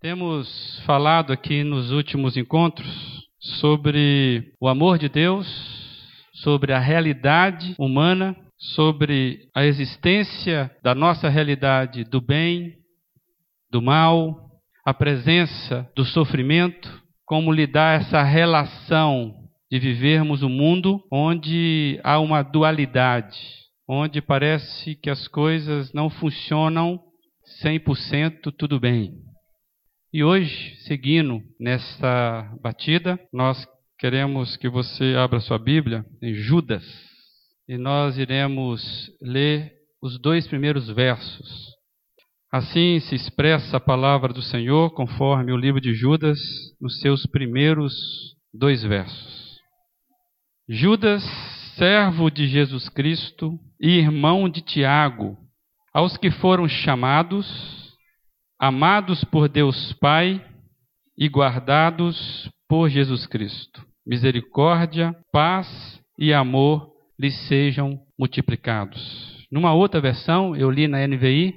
Temos falado aqui nos últimos encontros sobre o amor de Deus, sobre a realidade humana, sobre a existência da nossa realidade do bem, do mal, a presença do sofrimento, como lidar essa relação de vivermos um mundo onde há uma dualidade, onde parece que as coisas não funcionam 100% tudo bem. E hoje, seguindo nessa batida, nós queremos que você abra sua Bíblia em Judas e nós iremos ler os dois primeiros versos. Assim se expressa a palavra do Senhor conforme o livro de Judas, nos seus primeiros dois versos. Judas, servo de Jesus Cristo e irmão de Tiago, aos que foram chamados, amados por Deus Pai e guardados por Jesus Cristo. Misericórdia, paz e amor lhes sejam multiplicados. Numa outra versão, eu li na NVI,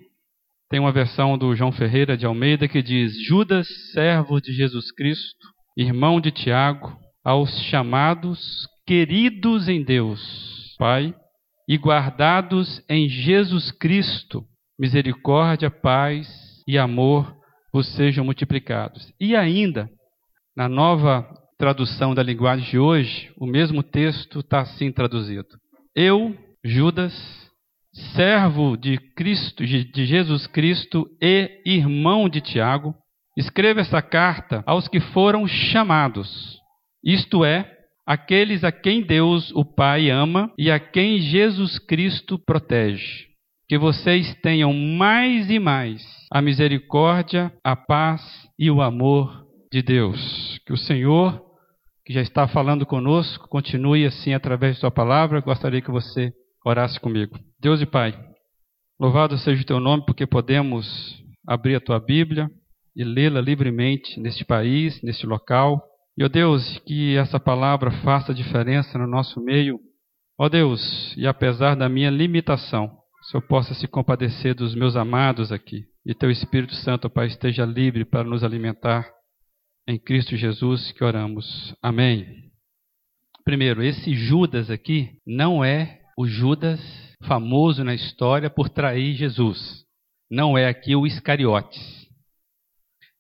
tem uma versão do João Ferreira de Almeida que diz: Judas, servo de Jesus Cristo, irmão de Tiago, aos chamados, queridos em Deus, Pai, e guardados em Jesus Cristo, misericórdia, paz e amor vos sejam multiplicados. E ainda, na nova tradução da linguagem de hoje, o mesmo texto está assim traduzido: Eu, Judas, servo de Cristo, de Jesus Cristo e irmão de Tiago, escreva essa carta aos que foram chamados, isto é, aqueles a quem Deus, o Pai, ama e a quem Jesus Cristo protege que vocês tenham mais e mais a misericórdia, a paz e o amor de Deus. Que o Senhor, que já está falando conosco, continue assim através de Sua palavra. Gostaria que você orasse comigo. Deus e Pai, louvado seja o Teu nome, porque podemos abrir a Tua Bíblia e lê-la livremente neste país, neste local. E, ó Deus, que essa palavra faça diferença no nosso meio. Ó Deus, e apesar da minha limitação, se eu possa se compadecer dos meus amados aqui. E teu Espírito Santo, Pai, esteja livre para nos alimentar. Em Cristo Jesus que oramos. Amém. Primeiro, esse Judas aqui não é o Judas famoso na história por trair Jesus. Não é aqui o Iscariotes.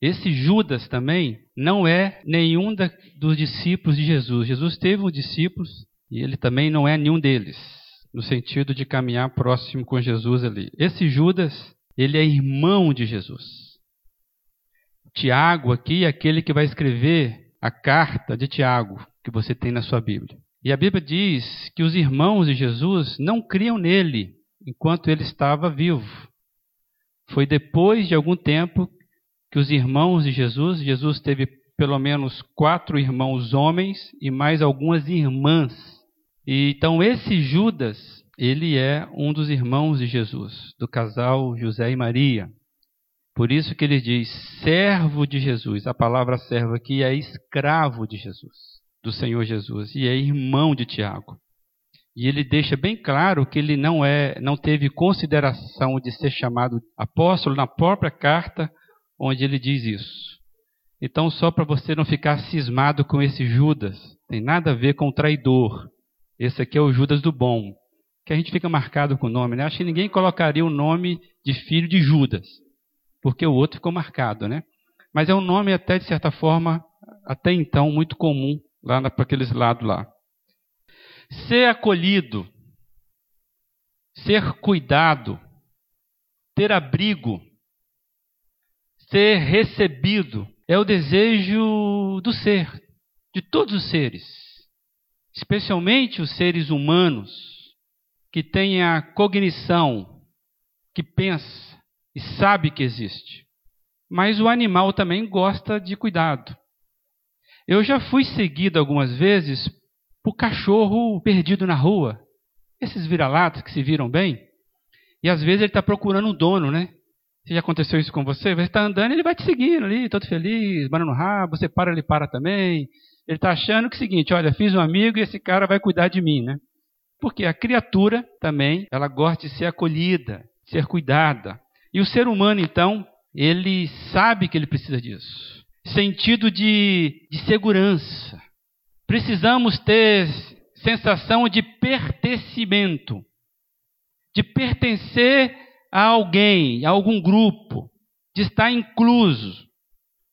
Esse Judas também não é nenhum da, dos discípulos de Jesus. Jesus teve um discípulo e ele também não é nenhum deles no sentido de caminhar próximo com Jesus ali. Esse Judas, ele é irmão de Jesus. Tiago aqui é aquele que vai escrever a carta de Tiago que você tem na sua Bíblia. E a Bíblia diz que os irmãos de Jesus não criam nele enquanto ele estava vivo. Foi depois de algum tempo que os irmãos de Jesus, Jesus teve pelo menos quatro irmãos homens e mais algumas irmãs e, então, esse Judas, ele é um dos irmãos de Jesus, do casal José e Maria. Por isso que ele diz servo de Jesus. A palavra servo aqui é escravo de Jesus, do Senhor Jesus, e é irmão de Tiago. E ele deixa bem claro que ele não é, não teve consideração de ser chamado apóstolo na própria carta onde ele diz isso. Então, só para você não ficar cismado com esse Judas, tem nada a ver com o traidor. Esse aqui é o Judas do Bom, que a gente fica marcado com o nome, né? Acho que ninguém colocaria o nome de filho de Judas, porque o outro ficou marcado, né? Mas é um nome até de certa forma, até então muito comum lá para aqueles lados lá. Ser acolhido, ser cuidado, ter abrigo, ser recebido é o desejo do ser, de todos os seres especialmente os seres humanos que têm a cognição, que pensa e sabe que existe. Mas o animal também gosta de cuidado. Eu já fui seguido algumas vezes por cachorro perdido na rua. Esses vira-latas que se viram bem. E às vezes ele está procurando um dono, né? Se já aconteceu isso com você, você está andando, ele vai te seguindo ali, todo feliz, banando rabo, você para, ele para também. Ele está achando que é o seguinte, olha, fiz um amigo e esse cara vai cuidar de mim, né? Porque a criatura também, ela gosta de ser acolhida, ser cuidada. E o ser humano, então, ele sabe que ele precisa disso. Sentido de, de segurança. Precisamos ter sensação de pertencimento, de pertencer a alguém, a algum grupo, de estar incluso.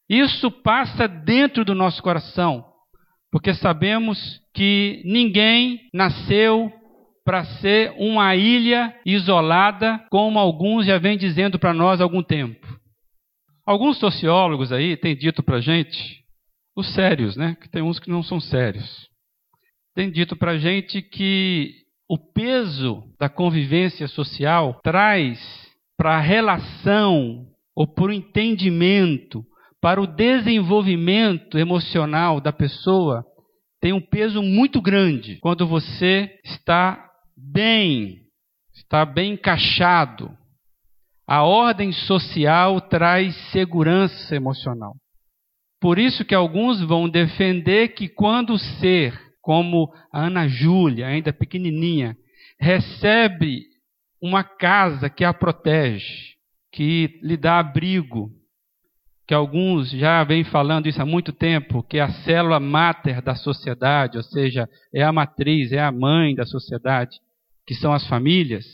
Isso passa dentro do nosso coração, porque sabemos que ninguém nasceu para ser uma ilha isolada, como alguns já vêm dizendo para nós há algum tempo. Alguns sociólogos aí têm dito para a gente, os sérios, né? Que tem uns que não são sérios, têm dito para a gente que o peso da convivência social traz para a relação ou para o entendimento, para o desenvolvimento emocional da pessoa, tem um peso muito grande quando você está bem, está bem encaixado. A ordem social traz segurança emocional. Por isso que alguns vão defender que quando o ser, como a Ana Júlia, ainda pequenininha, recebe uma casa que a protege, que lhe dá abrigo, que alguns já vêm falando isso há muito tempo, que é a célula máter da sociedade, ou seja, é a matriz, é a mãe da sociedade que são as famílias.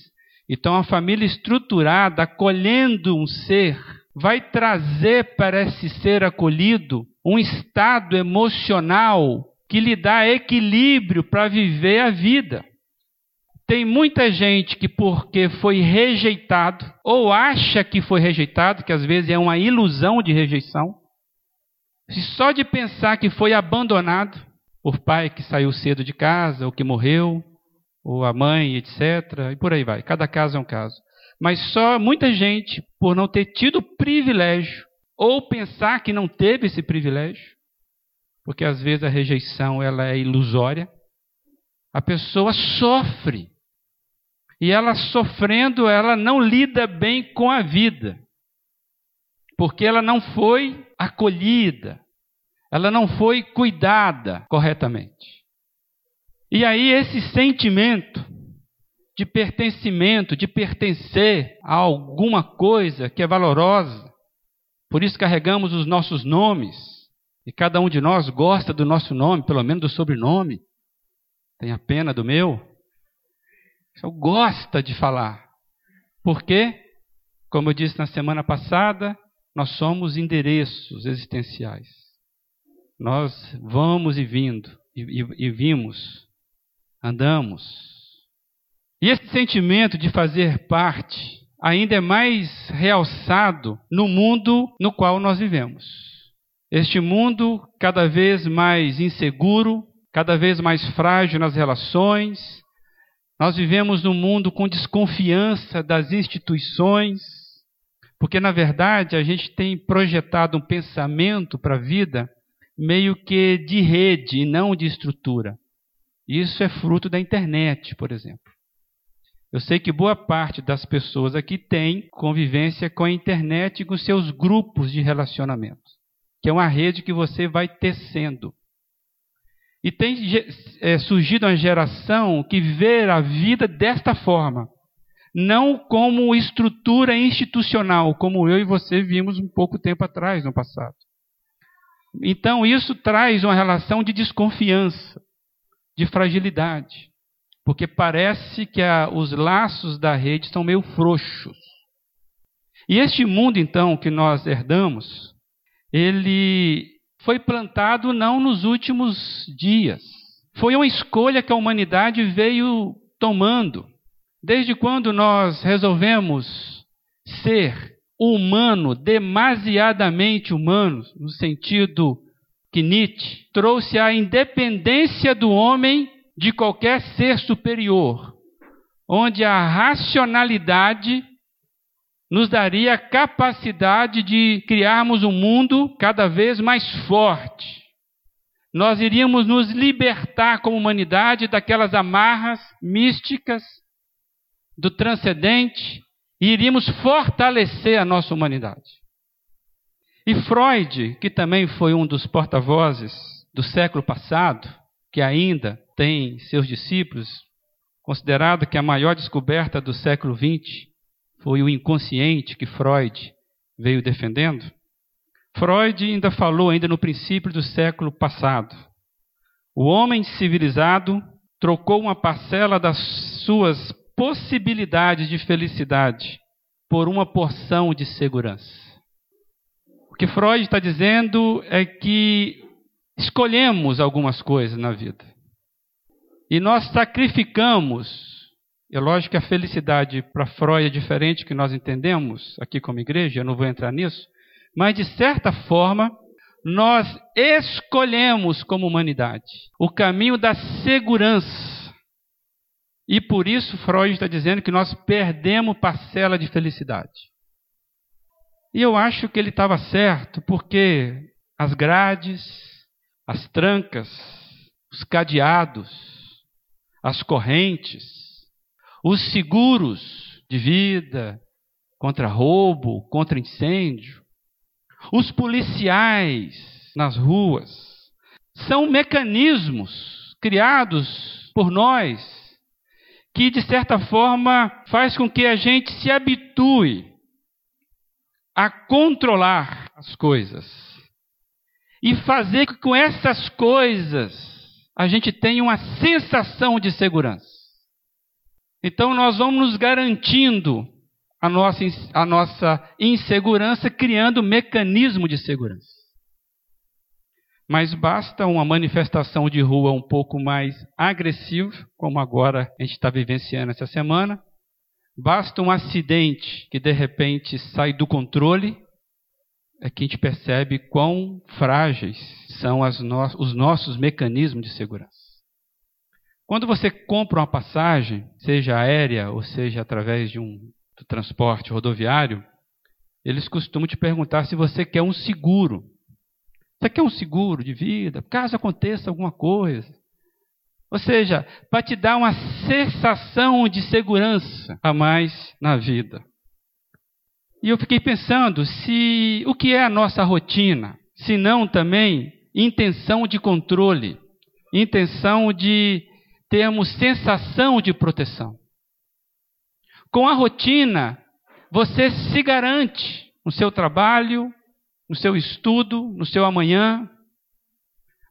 Então, a família estruturada, acolhendo um ser, vai trazer para esse ser acolhido um estado emocional que lhe dá equilíbrio para viver a vida. Tem muita gente que, porque foi rejeitado, ou acha que foi rejeitado, que às vezes é uma ilusão de rejeição, só de pensar que foi abandonado por pai que saiu cedo de casa, ou que morreu, ou a mãe, etc. E por aí vai. Cada caso é um caso. Mas só muita gente, por não ter tido privilégio, ou pensar que não teve esse privilégio, porque às vezes a rejeição ela é ilusória, a pessoa sofre. E ela sofrendo, ela não lida bem com a vida. Porque ela não foi acolhida, ela não foi cuidada corretamente. E aí, esse sentimento de pertencimento, de pertencer a alguma coisa que é valorosa, por isso carregamos os nossos nomes, e cada um de nós gosta do nosso nome, pelo menos do sobrenome. Tem a pena do meu? Eu gosta de falar. Porque, como eu disse na semana passada, nós somos endereços existenciais. Nós vamos e vindo e, e, e vimos andamos. E esse sentimento de fazer parte ainda é mais realçado no mundo no qual nós vivemos. Este mundo cada vez mais inseguro, cada vez mais frágil nas relações. Nós vivemos num mundo com desconfiança das instituições, porque na verdade a gente tem projetado um pensamento para a vida meio que de rede e não de estrutura. Isso é fruto da internet, por exemplo. Eu sei que boa parte das pessoas aqui tem convivência com a internet e com seus grupos de relacionamento, que é uma rede que você vai tecendo. E tem é, surgido uma geração que vê a vida desta forma, não como estrutura institucional, como eu e você vimos um pouco tempo atrás, no passado. Então, isso traz uma relação de desconfiança de fragilidade, porque parece que a, os laços da rede estão meio frouxos. E este mundo, então, que nós herdamos, ele foi plantado não nos últimos dias. Foi uma escolha que a humanidade veio tomando. Desde quando nós resolvemos ser humano, demasiadamente humano, no sentido que Nietzsche trouxe a independência do homem de qualquer ser superior, onde a racionalidade nos daria a capacidade de criarmos um mundo cada vez mais forte. Nós iríamos nos libertar como humanidade daquelas amarras místicas do transcendente e iríamos fortalecer a nossa humanidade. E Freud, que também foi um dos porta-vozes do século passado, que ainda tem seus discípulos, considerado que a maior descoberta do século XX foi o inconsciente que Freud veio defendendo, Freud ainda falou ainda no princípio do século passado. O homem civilizado trocou uma parcela das suas possibilidades de felicidade por uma porção de segurança. O que Freud está dizendo é que escolhemos algumas coisas na vida. E nós sacrificamos. É lógico que a felicidade para Freud é diferente que nós entendemos aqui como igreja, eu não vou entrar nisso. Mas, de certa forma, nós escolhemos como humanidade o caminho da segurança. E por isso Freud está dizendo que nós perdemos parcela de felicidade. E eu acho que ele estava certo, porque as grades, as trancas, os cadeados, as correntes, os seguros de vida contra roubo, contra incêndio, os policiais nas ruas, são mecanismos criados por nós que, de certa forma, faz com que a gente se habitue a controlar as coisas e fazer que com essas coisas a gente tenha uma sensação de segurança. Então nós vamos nos garantindo a nossa, a nossa insegurança, criando mecanismo de segurança. Mas basta uma manifestação de rua um pouco mais agressiva, como agora a gente está vivenciando essa semana, Basta um acidente que de repente sai do controle, é que a gente percebe quão frágeis são no os nossos mecanismos de segurança. Quando você compra uma passagem, seja aérea ou seja através de um transporte rodoviário, eles costumam te perguntar se você quer um seguro. Você quer um seguro de vida, caso aconteça alguma coisa? Ou seja, para te dar uma sensação de segurança a mais na vida. E eu fiquei pensando se o que é a nossa rotina, se não também intenção de controle, intenção de termos sensação de proteção. Com a rotina, você se garante no seu trabalho, no seu estudo, no seu amanhã,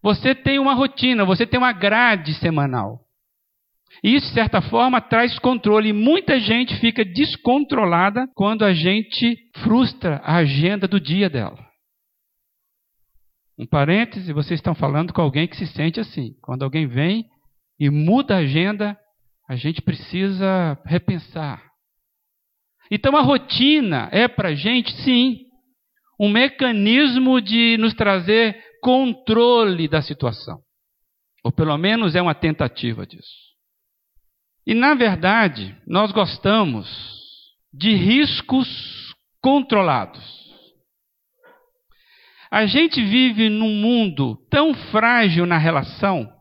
você tem uma rotina, você tem uma grade semanal. E isso, de certa forma, traz controle. E muita gente fica descontrolada quando a gente frustra a agenda do dia dela. Um parêntese, vocês estão falando com alguém que se sente assim. Quando alguém vem e muda a agenda, a gente precisa repensar. Então a rotina é para a gente, sim, um mecanismo de nos trazer controle da situação. Ou pelo menos é uma tentativa disso. E na verdade, nós gostamos de riscos controlados. A gente vive num mundo tão frágil na relação,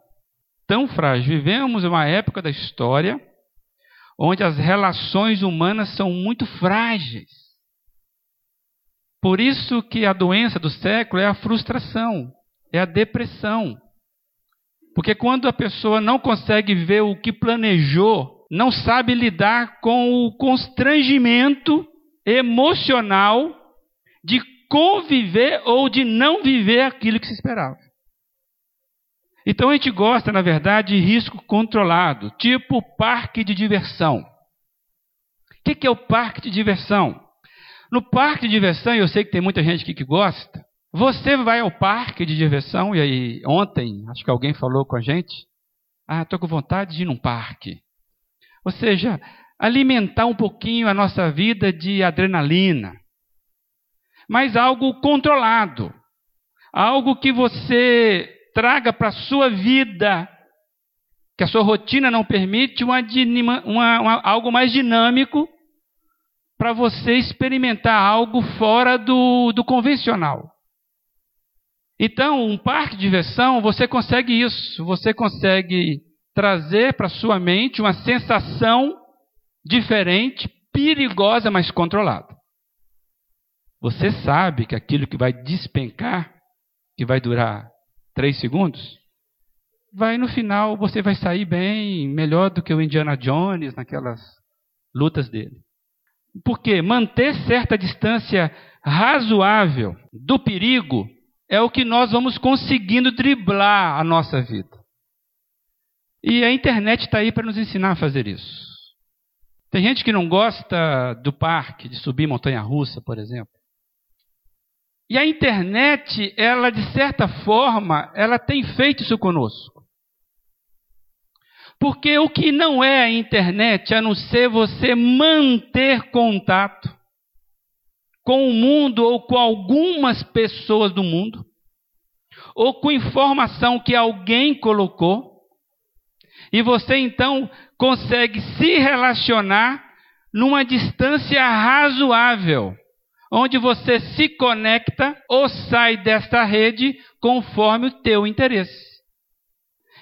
tão frágil. Vivemos uma época da história onde as relações humanas são muito frágeis. Por isso que a doença do século é a frustração, é a depressão. Porque quando a pessoa não consegue ver o que planejou, não sabe lidar com o constrangimento emocional de conviver ou de não viver aquilo que se esperava. Então a gente gosta, na verdade, de risco controlado, tipo parque de diversão. O que é o parque de diversão? No parque de diversão, eu sei que tem muita gente aqui que gosta. Você vai ao parque de diversão, e aí ontem, acho que alguém falou com a gente, ah, estou com vontade de ir num parque. Ou seja, alimentar um pouquinho a nossa vida de adrenalina. Mas algo controlado. Algo que você traga para a sua vida, que a sua rotina não permite, uma, uma, uma, algo mais dinâmico para você experimentar algo fora do, do convencional. Então, um parque de diversão, você consegue isso. Você consegue trazer para sua mente uma sensação diferente, perigosa, mas controlada. Você sabe que aquilo que vai despencar, que vai durar três segundos, vai no final você vai sair bem, melhor do que o Indiana Jones naquelas lutas dele. Porque manter certa distância razoável do perigo é o que nós vamos conseguindo driblar a nossa vida. E a internet está aí para nos ensinar a fazer isso. Tem gente que não gosta do parque, de subir montanha russa, por exemplo. E a internet, ela de certa forma, ela tem feito isso conosco. Porque o que não é a internet, a não ser você manter contato com o mundo ou com algumas pessoas do mundo, ou com informação que alguém colocou, e você então consegue se relacionar numa distância razoável onde você se conecta ou sai desta rede conforme o teu interesse.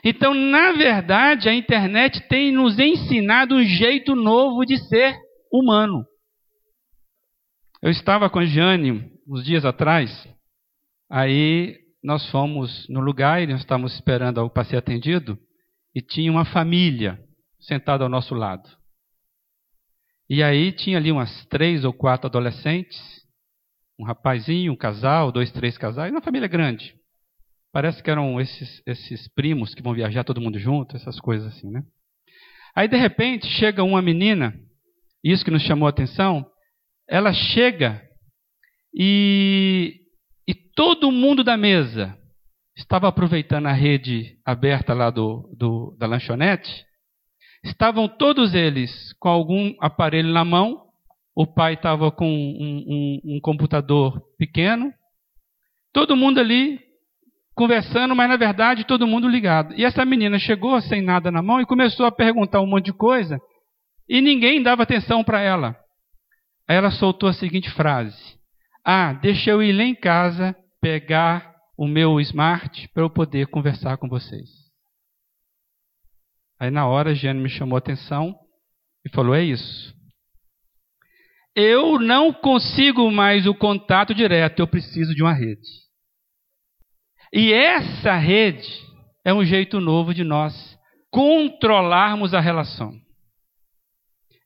Então, na verdade, a internet tem nos ensinado um jeito novo de ser humano. Eu estava com a Jane uns dias atrás, aí nós fomos no lugar e nós estávamos esperando para ser atendido, e tinha uma família sentada ao nosso lado. E aí tinha ali umas três ou quatro adolescentes, um rapazinho, um casal, dois, três casais, uma família grande. Parece que eram esses, esses primos que vão viajar todo mundo junto, essas coisas assim, né? Aí de repente chega uma menina, isso que nos chamou a atenção, ela chega e, e todo mundo da mesa estava aproveitando a rede aberta lá do, do, da lanchonete, estavam todos eles com algum aparelho na mão o pai estava com um, um, um, computador pequeno, todo mundo ali conversando, mas na verdade todo mundo ligado. E essa menina chegou sem nada na mão e começou a perguntar um monte de coisa e ninguém dava atenção para ela. Aí ela soltou a seguinte frase: Ah, deixa eu ir lá em casa pegar o meu smart para eu poder conversar com vocês. Aí na hora a Jane me chamou a atenção e falou: É isso eu não consigo mais o contato direto, eu preciso de uma rede. E essa rede é um jeito novo de nós controlarmos a relação.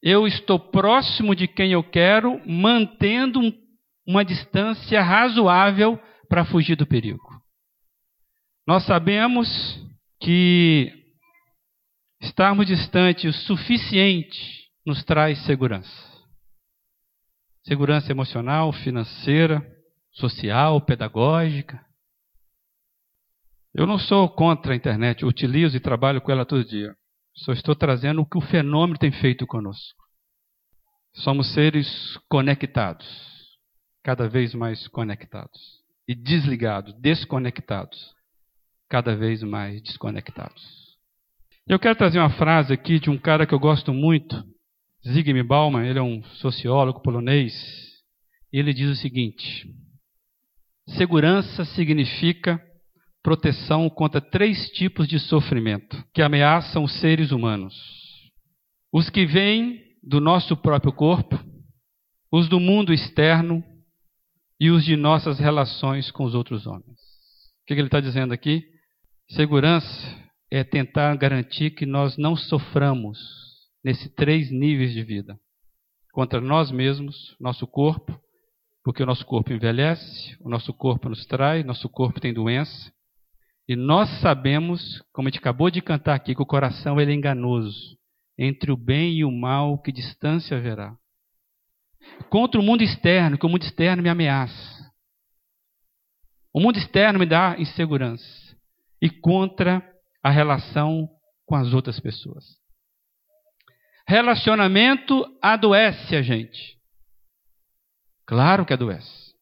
Eu estou próximo de quem eu quero, mantendo uma distância razoável para fugir do perigo. Nós sabemos que estarmos distantes o suficiente nos traz segurança segurança emocional, financeira, social, pedagógica. Eu não sou contra a internet, utilizo e trabalho com ela todo dia. Só estou trazendo o que o fenômeno tem feito conosco. Somos seres conectados, cada vez mais conectados. E desligados, desconectados, cada vez mais desconectados. Eu quero trazer uma frase aqui de um cara que eu gosto muito, Zygmunt Bauman, ele é um sociólogo polonês, ele diz o seguinte: segurança significa proteção contra três tipos de sofrimento que ameaçam os seres humanos: os que vêm do nosso próprio corpo, os do mundo externo e os de nossas relações com os outros homens. O que ele está dizendo aqui? Segurança é tentar garantir que nós não soframos nesses três níveis de vida: contra nós mesmos, nosso corpo, porque o nosso corpo envelhece, o nosso corpo nos trai, nosso corpo tem doença. E nós sabemos, como a gente acabou de cantar aqui, que o coração ele é enganoso. Entre o bem e o mal, que distância haverá? Contra o mundo externo, que o mundo externo me ameaça. O mundo externo me dá insegurança. E contra a relação com as outras pessoas. Relacionamento adoece a gente. Claro que adoece.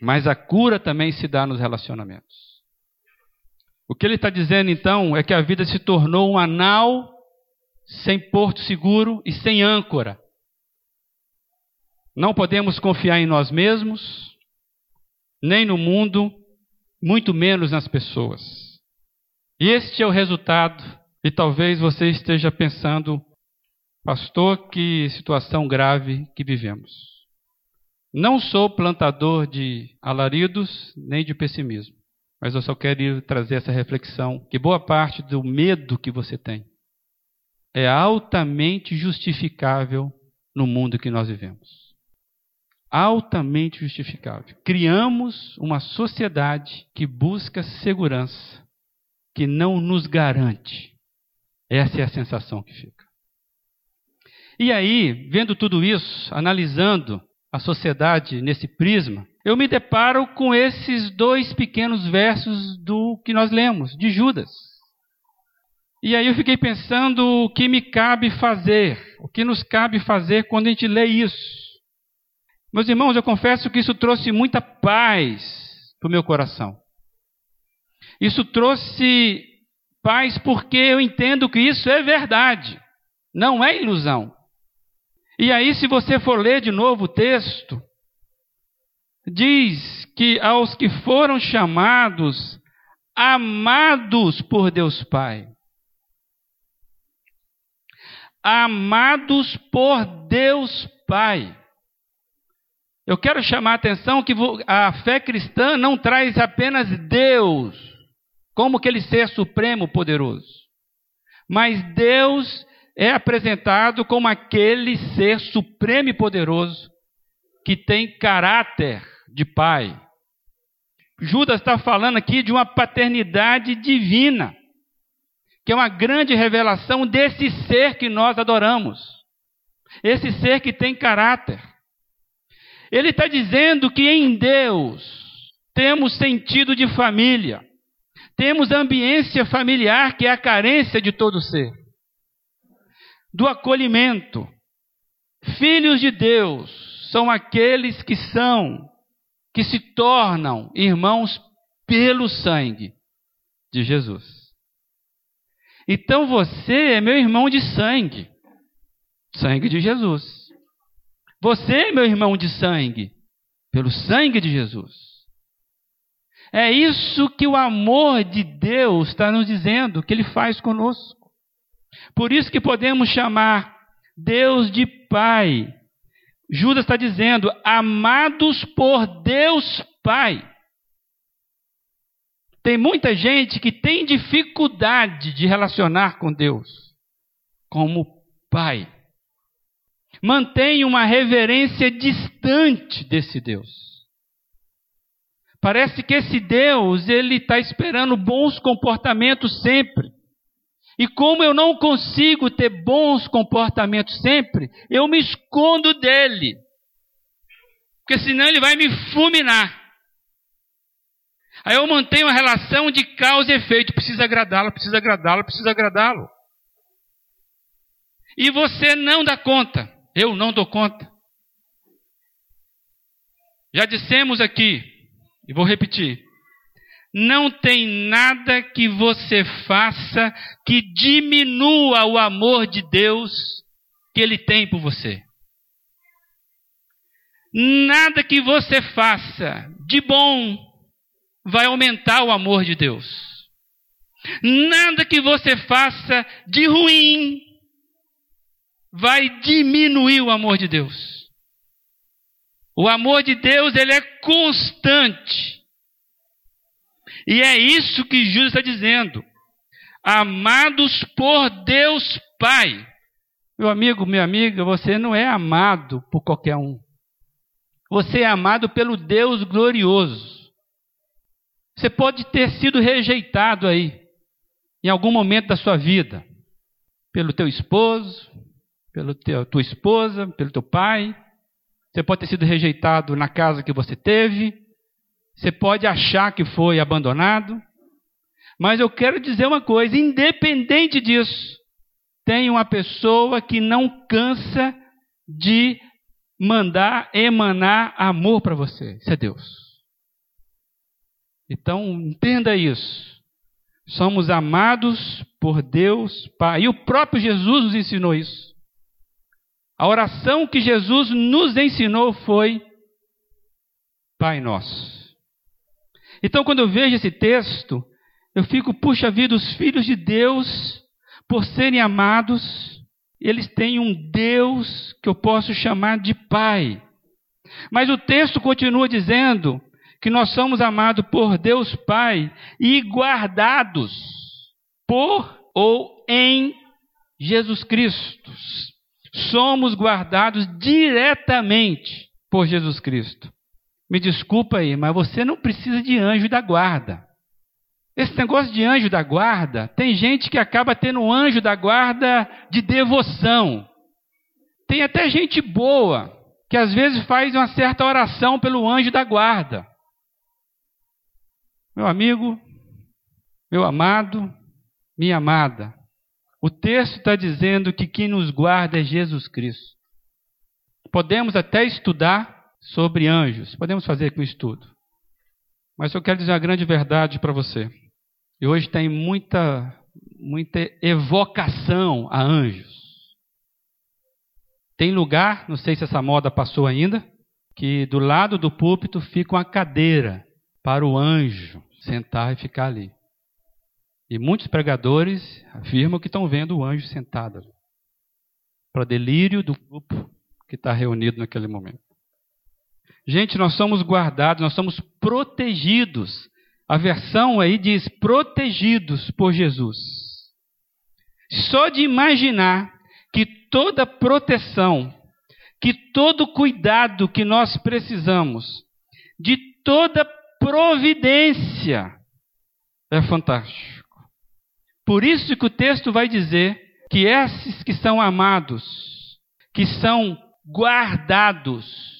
Mas a cura também se dá nos relacionamentos. O que ele está dizendo então é que a vida se tornou um anal sem porto seguro e sem âncora. Não podemos confiar em nós mesmos, nem no mundo, muito menos nas pessoas. E este é o resultado, e talvez você esteja pensando Pastor, que situação grave que vivemos. Não sou plantador de alaridos nem de pessimismo, mas eu só quero trazer essa reflexão que boa parte do medo que você tem é altamente justificável no mundo que nós vivemos. altamente justificável. Criamos uma sociedade que busca segurança, que não nos garante. Essa é a sensação que fica. E aí, vendo tudo isso, analisando a sociedade nesse prisma, eu me deparo com esses dois pequenos versos do que nós lemos, de Judas. E aí eu fiquei pensando o que me cabe fazer, o que nos cabe fazer quando a gente lê isso. Meus irmãos, eu confesso que isso trouxe muita paz para o meu coração. Isso trouxe paz porque eu entendo que isso é verdade, não é ilusão. E aí, se você for ler de novo o texto, diz que aos que foram chamados, amados por Deus Pai. Amados por Deus Pai. Eu quero chamar a atenção que a fé cristã não traz apenas Deus como aquele ser supremo poderoso, mas Deus é apresentado como aquele ser supremo e poderoso que tem caráter de pai. Judas está falando aqui de uma paternidade divina, que é uma grande revelação desse ser que nós adoramos, esse ser que tem caráter. Ele está dizendo que em Deus temos sentido de família, temos ambiência familiar, que é a carência de todo ser, do acolhimento. Filhos de Deus são aqueles que são, que se tornam irmãos pelo sangue de Jesus. Então você é meu irmão de sangue, sangue de Jesus. Você, meu irmão de sangue, pelo sangue de Jesus. É isso que o amor de Deus está nos dizendo, que Ele faz conosco. Por isso que podemos chamar Deus de Pai. Judas está dizendo, amados por Deus Pai. Tem muita gente que tem dificuldade de relacionar com Deus como Pai mantém uma reverência distante desse Deus. Parece que esse Deus, ele está esperando bons comportamentos sempre. E como eu não consigo ter bons comportamentos sempre, eu me escondo dele. Porque senão ele vai me fulminar. Aí eu mantenho a relação de causa e efeito. Precisa agradá-lo, precisa agradá-lo, precisa agradá-lo. E você não dá conta. Eu não dou conta. Já dissemos aqui, e vou repetir: não tem nada que você faça que diminua o amor de Deus que Ele tem por você. Nada que você faça de bom vai aumentar o amor de Deus. Nada que você faça de ruim vai diminuir o amor de Deus. O amor de Deus, ele é constante. E é isso que Judas está dizendo. Amados por Deus Pai. Meu amigo, minha amiga, você não é amado por qualquer um. Você é amado pelo Deus glorioso. Você pode ter sido rejeitado aí, em algum momento da sua vida, pelo teu esposo, pela tua esposa, pelo teu pai. Você pode ter sido rejeitado na casa que você teve. Você pode achar que foi abandonado. Mas eu quero dizer uma coisa: independente disso, tem uma pessoa que não cansa de mandar emanar amor para você. Isso é Deus. Então, entenda isso. Somos amados por Deus Pai. E o próprio Jesus nos ensinou isso. A oração que Jesus nos ensinou foi Pai Nosso. Então, quando eu vejo esse texto, eu fico, puxa vida, os filhos de Deus, por serem amados, eles têm um Deus que eu posso chamar de Pai. Mas o texto continua dizendo que nós somos amados por Deus Pai e guardados por ou em Jesus Cristo somos guardados diretamente por Jesus Cristo. Me desculpa aí, mas você não precisa de anjo da guarda. Esse negócio de anjo da guarda, tem gente que acaba tendo um anjo da guarda de devoção. Tem até gente boa que às vezes faz uma certa oração pelo anjo da guarda. Meu amigo, meu amado, minha amada, o texto está dizendo que quem nos guarda é Jesus Cristo. Podemos até estudar sobre anjos, podemos fazer com estudo. Mas eu quero dizer uma grande verdade para você. E hoje tem muita, muita evocação a anjos. Tem lugar, não sei se essa moda passou ainda, que do lado do púlpito fica uma cadeira para o anjo sentar e ficar ali. E muitos pregadores afirmam que estão vendo o anjo sentado ali, para delírio do grupo que está reunido naquele momento. Gente, nós somos guardados, nós somos protegidos. A versão aí diz protegidos por Jesus. Só de imaginar que toda proteção, que todo cuidado que nós precisamos, de toda providência, é fantástico. Por isso que o texto vai dizer que esses que são amados, que são guardados,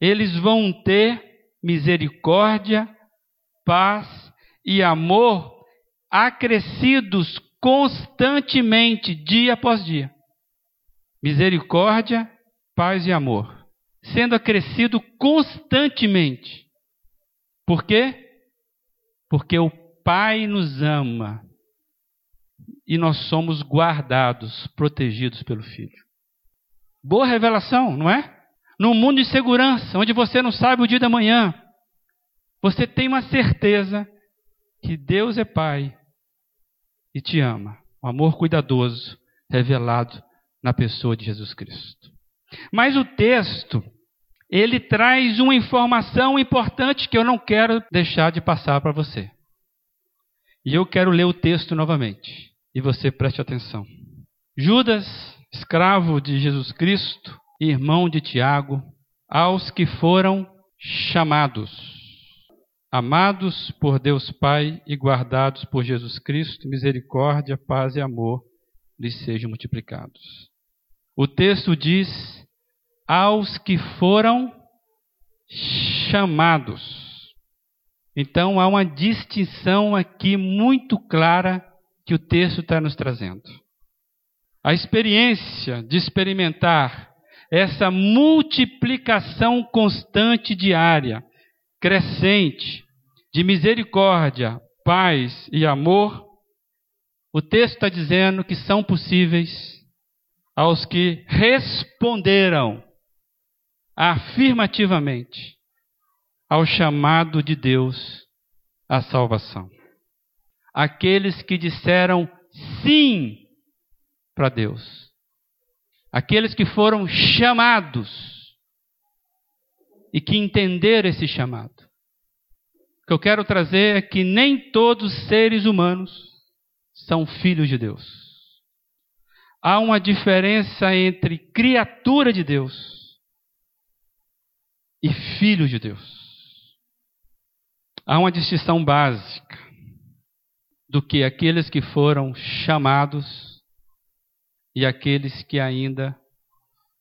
eles vão ter misericórdia, paz e amor acrescidos constantemente, dia após dia. Misericórdia, paz e amor, sendo acrescido constantemente. Por quê? Porque o Pai nos ama e nós somos guardados, protegidos pelo Filho. Boa revelação, não é? Num mundo de segurança, onde você não sabe o dia da manhã, você tem uma certeza que Deus é Pai e te ama. Um amor cuidadoso revelado na pessoa de Jesus Cristo. Mas o texto, ele traz uma informação importante que eu não quero deixar de passar para você. E eu quero ler o texto novamente e você preste atenção. Judas, escravo de Jesus Cristo, irmão de Tiago, aos que foram chamados, amados por Deus Pai e guardados por Jesus Cristo, misericórdia, paz e amor lhes sejam multiplicados. O texto diz: aos que foram chamados. Então há uma distinção aqui muito clara que o texto está nos trazendo. A experiência de experimentar essa multiplicação constante diária, crescente, de misericórdia, paz e amor, o texto está dizendo que são possíveis aos que responderam afirmativamente ao chamado de Deus à salvação aqueles que disseram sim para Deus. Aqueles que foram chamados e que entenderam esse chamado. O que eu quero trazer é que nem todos os seres humanos são filhos de Deus. Há uma diferença entre criatura de Deus e filho de Deus. Há uma distinção básica do que aqueles que foram chamados e aqueles que ainda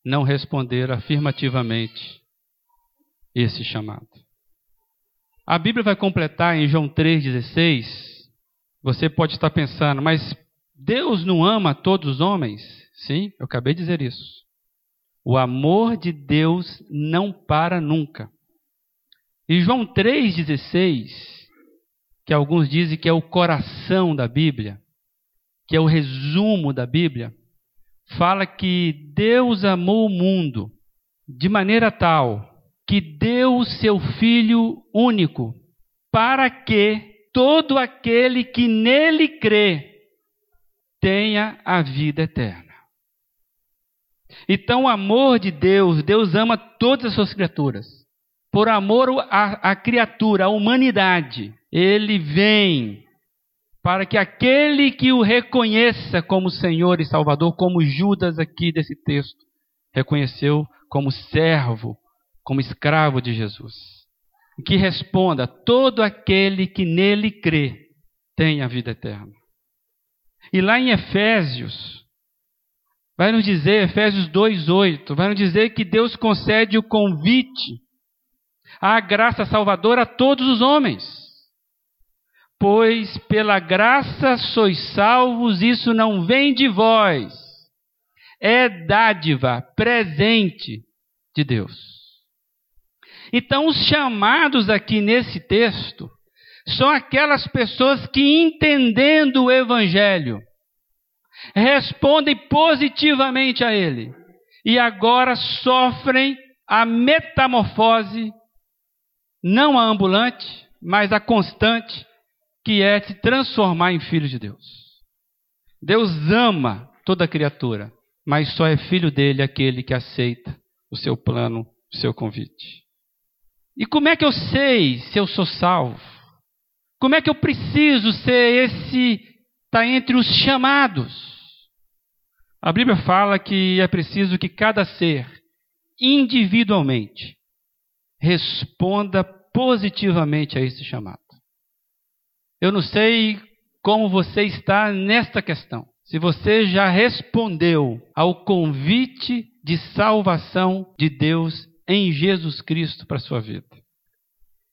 não responderam afirmativamente esse chamado. A Bíblia vai completar em João 3,16. Você pode estar pensando, mas Deus não ama todos os homens? Sim, eu acabei de dizer isso. O amor de Deus não para nunca. E João 3,16 que alguns dizem que é o coração da Bíblia, que é o resumo da Bíblia, fala que Deus amou o mundo de maneira tal que deu o seu Filho único, para que todo aquele que nele crê tenha a vida eterna. Então, o amor de Deus, Deus ama todas as suas criaturas. Por amor à, criatura, à humanidade, ele vem para que aquele que o reconheça como Senhor e Salvador, como Judas aqui desse texto, reconheceu como servo, como escravo de Jesus. Que responda: todo aquele que nele crê tem a vida eterna. E lá em Efésios, vai nos dizer, Efésios 2,8, vai nos dizer que Deus concede o convite à graça salvadora a todos os homens. Pois pela graça sois salvos, isso não vem de vós, é dádiva, presente de Deus. Então, os chamados aqui nesse texto são aquelas pessoas que, entendendo o Evangelho, respondem positivamente a ele e agora sofrem a metamorfose, não a ambulante, mas a constante, que é se transformar em filho de Deus. Deus ama toda criatura, mas só é filho dele aquele que aceita o seu plano, o seu convite. E como é que eu sei se eu sou salvo? Como é que eu preciso ser esse está entre os chamados? A Bíblia fala que é preciso que cada ser individualmente responda positivamente a esse chamado. Eu não sei como você está nesta questão. Se você já respondeu ao convite de salvação de Deus em Jesus Cristo para a sua vida.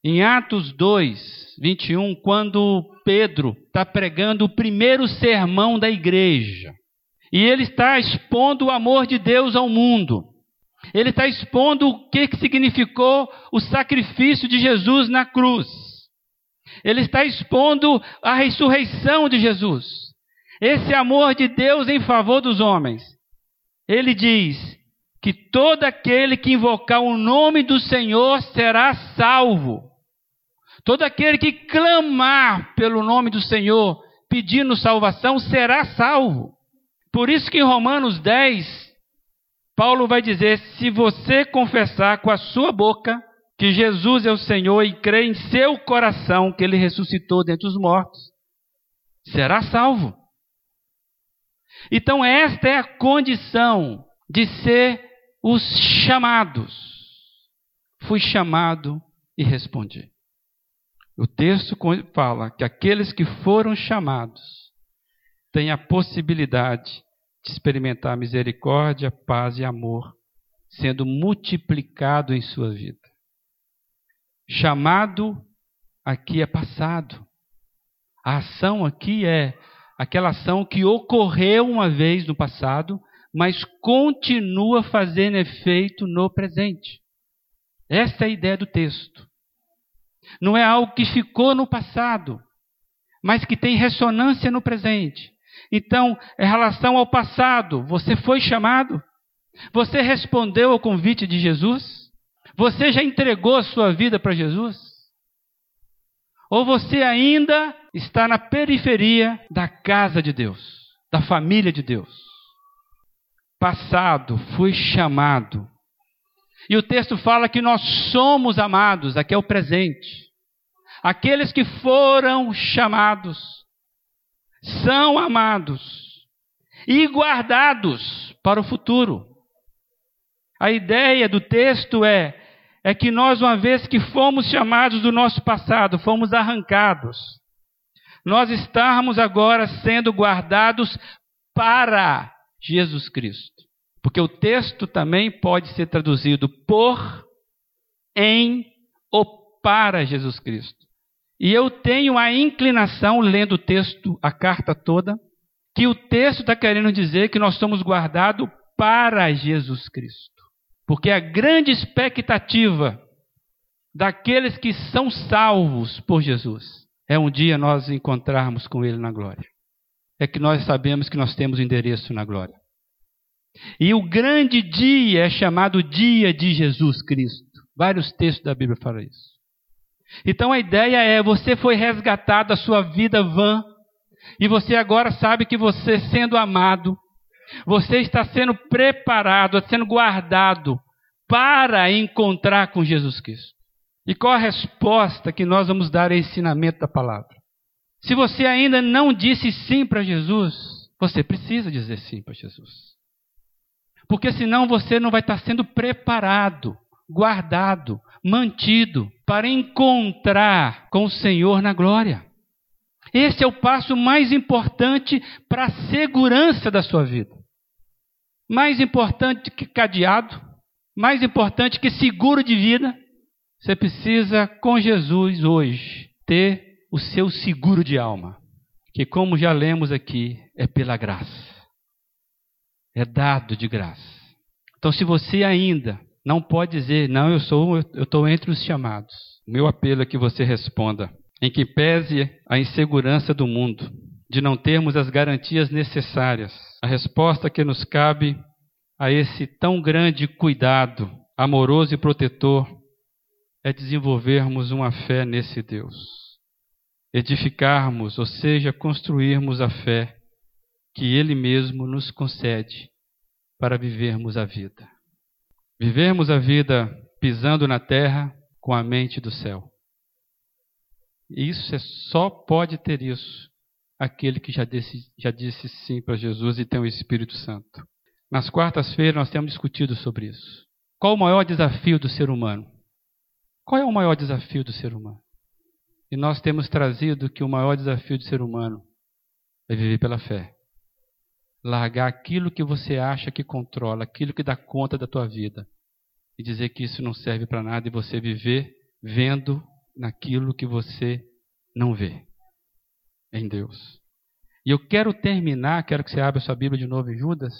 Em Atos 2, 21, quando Pedro está pregando o primeiro sermão da igreja, e ele está expondo o amor de Deus ao mundo, ele está expondo o que, que significou o sacrifício de Jesus na cruz, ele está expondo a ressurreição de Jesus, esse amor de Deus em favor dos homens. Ele diz: que todo aquele que invocar o nome do Senhor será salvo. Todo aquele que clamar pelo nome do Senhor, pedindo salvação, será salvo. Por isso que em Romanos 10, Paulo vai dizer: se você confessar com a sua boca que Jesus é o Senhor e crer em seu coração que ele ressuscitou dentre os mortos, será salvo. Então, esta é a condição de ser os chamados. Fui chamado e respondi. O texto fala que aqueles que foram chamados têm a possibilidade de experimentar misericórdia, paz e amor sendo multiplicado em sua vida. Chamado aqui é passado. A ação aqui é aquela ação que ocorreu uma vez no passado, mas continua fazendo efeito no presente. Essa é a ideia do texto. Não é algo que ficou no passado, mas que tem ressonância no presente. Então, em relação ao passado, você foi chamado? Você respondeu ao convite de Jesus? Você já entregou a sua vida para Jesus? Ou você ainda está na periferia da casa de Deus, da família de Deus? passado, fui chamado. E o texto fala que nós somos amados, aqui é o presente. Aqueles que foram chamados são amados e guardados para o futuro. A ideia do texto é é que nós, uma vez que fomos chamados do nosso passado, fomos arrancados, nós estamos agora sendo guardados para Jesus Cristo. Porque o texto também pode ser traduzido por, em ou para Jesus Cristo. E eu tenho a inclinação, lendo o texto, a carta toda, que o texto está querendo dizer que nós somos guardados para Jesus Cristo. Porque a grande expectativa daqueles que são salvos por Jesus é um dia nós encontrarmos com Ele na glória é que nós sabemos que nós temos endereço na glória. E o grande dia é chamado dia de Jesus Cristo. Vários textos da Bíblia falam isso. Então a ideia é: você foi resgatado da sua vida vã, e você agora sabe que você, sendo amado, você está sendo preparado, sendo guardado para encontrar com Jesus Cristo. E qual a resposta que nós vamos dar ao ensinamento da palavra? Se você ainda não disse sim para Jesus, você precisa dizer sim para Jesus. Porque senão você não vai estar sendo preparado guardado, mantido, para encontrar com o Senhor na glória. Esse é o passo mais importante para a segurança da sua vida. Mais importante que cadeado, mais importante que seguro de vida. Você precisa, com Jesus hoje, ter o seu seguro de alma, que, como já lemos aqui, é pela graça. É dado de graça. Então, se você ainda não pode dizer, não, eu sou, eu estou entre os chamados. Meu apelo é que você responda em que pese a insegurança do mundo, de não termos as garantias necessárias. A resposta que nos cabe a esse tão grande cuidado, amoroso e protetor, é desenvolvermos uma fé nesse Deus. Edificarmos, ou seja, construirmos a fé que Ele mesmo nos concede para vivermos a vida. Vivermos a vida pisando na terra com a mente do céu. Isso é, só pode ter isso aquele que já disse, já disse sim para Jesus e tem o Espírito Santo. Nas quartas-feiras nós temos discutido sobre isso. Qual o maior desafio do ser humano? Qual é o maior desafio do ser humano? E nós temos trazido que o maior desafio do ser humano é viver pela fé. Largar aquilo que você acha que controla, aquilo que dá conta da tua vida. E dizer que isso não serve para nada e você viver vendo naquilo que você não vê em Deus. E eu quero terminar, quero que você abra sua Bíblia de novo em Judas,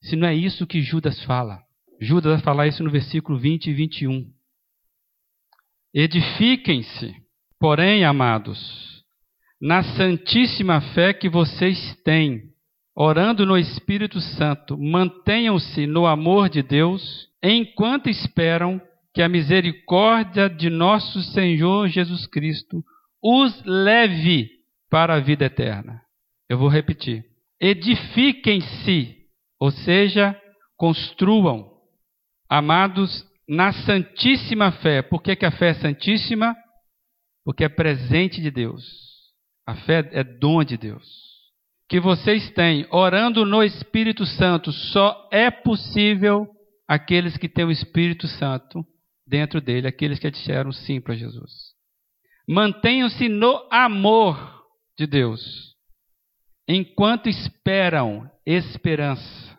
se não é isso que Judas fala. Judas vai falar isso no versículo 20 e 21. Edifiquem-se, porém, amados, na santíssima fé que vocês têm, orando no Espírito Santo, mantenham-se no amor de Deus, enquanto esperam que a misericórdia de nosso Senhor Jesus Cristo os leve para a vida eterna. Eu vou repetir. Edifiquem-se, ou seja, construam, amados, na santíssima fé. Por que, que a fé é santíssima? Porque é presente de Deus. A fé é dom de Deus. Que vocês têm, orando no Espírito Santo, só é possível aqueles que têm o Espírito Santo dentro dele, aqueles que disseram sim para Jesus. Mantenham-se no amor de Deus, enquanto esperam esperança,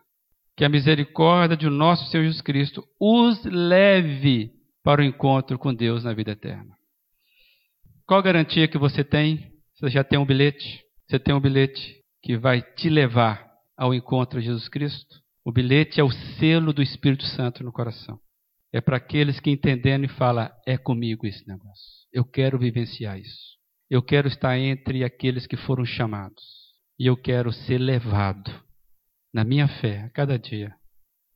que a misericórdia de nosso Senhor Jesus Cristo os leve para o encontro com Deus na vida eterna. Qual garantia que você tem? Você já tem um bilhete? Você tem um bilhete que vai te levar ao encontro de Jesus Cristo? O bilhete é o selo do Espírito Santo no coração. É para aqueles que entendendo e falam, é comigo esse negócio. Eu quero vivenciar isso. Eu quero estar entre aqueles que foram chamados. E eu quero ser levado na minha fé a cada dia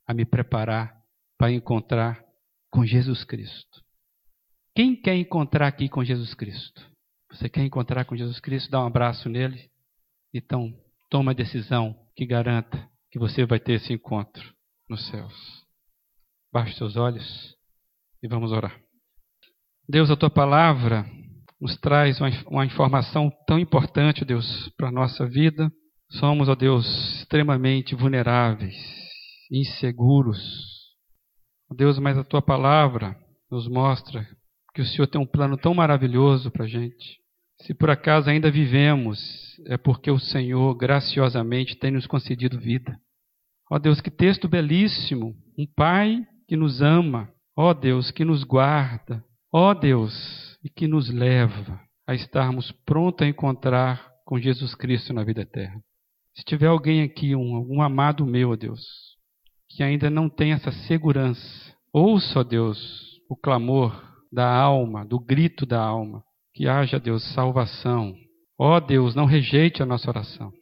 a me preparar para encontrar com Jesus Cristo. Quem quer encontrar aqui com Jesus Cristo? Você quer encontrar com Jesus Cristo? Dá um abraço nele. Então, toma a decisão que garanta que você vai ter esse encontro nos céus. Baixe seus olhos e vamos orar. Deus, a tua palavra nos traz uma, uma informação tão importante, Deus, para a nossa vida. Somos, ó Deus, extremamente vulneráveis, inseguros. Deus, mas a tua palavra nos mostra que o Senhor tem um plano tão maravilhoso para a gente. Se por acaso ainda vivemos, é porque o Senhor graciosamente tem nos concedido vida. Ó Deus, que texto belíssimo! Um pai que nos ama, ó Deus, que nos guarda, ó Deus, e que nos leva a estarmos prontos a encontrar com Jesus Cristo na vida eterna. Se tiver alguém aqui, um, um amado meu, ó Deus, que ainda não tem essa segurança, ouça, ó Deus, o clamor da alma, do grito da alma, que haja, Deus, salvação. Ó Deus, não rejeite a nossa oração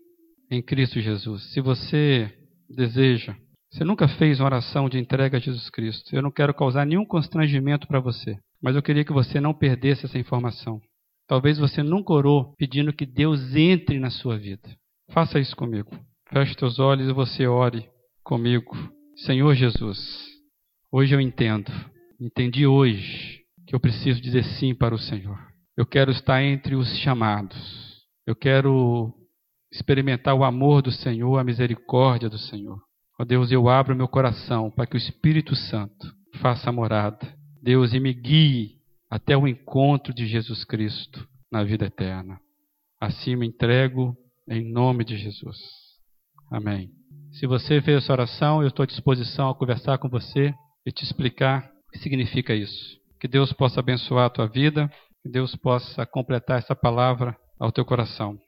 em Cristo Jesus. Se você deseja você nunca fez uma oração de entrega a Jesus Cristo. Eu não quero causar nenhum constrangimento para você, mas eu queria que você não perdesse essa informação. Talvez você nunca orou pedindo que Deus entre na sua vida. Faça isso comigo. Feche teus olhos e você ore comigo. Senhor Jesus, hoje eu entendo, entendi hoje que eu preciso dizer sim para o Senhor. Eu quero estar entre os chamados. Eu quero experimentar o amor do Senhor, a misericórdia do Senhor. Ó Deus, eu abro meu coração para que o Espírito Santo faça morada. Deus, e me guie até o encontro de Jesus Cristo na vida eterna. Assim me entrego em nome de Jesus. Amém. Se você fez essa oração, eu estou à disposição a conversar com você e te explicar o que significa isso. Que Deus possa abençoar a tua vida, que Deus possa completar essa palavra ao teu coração.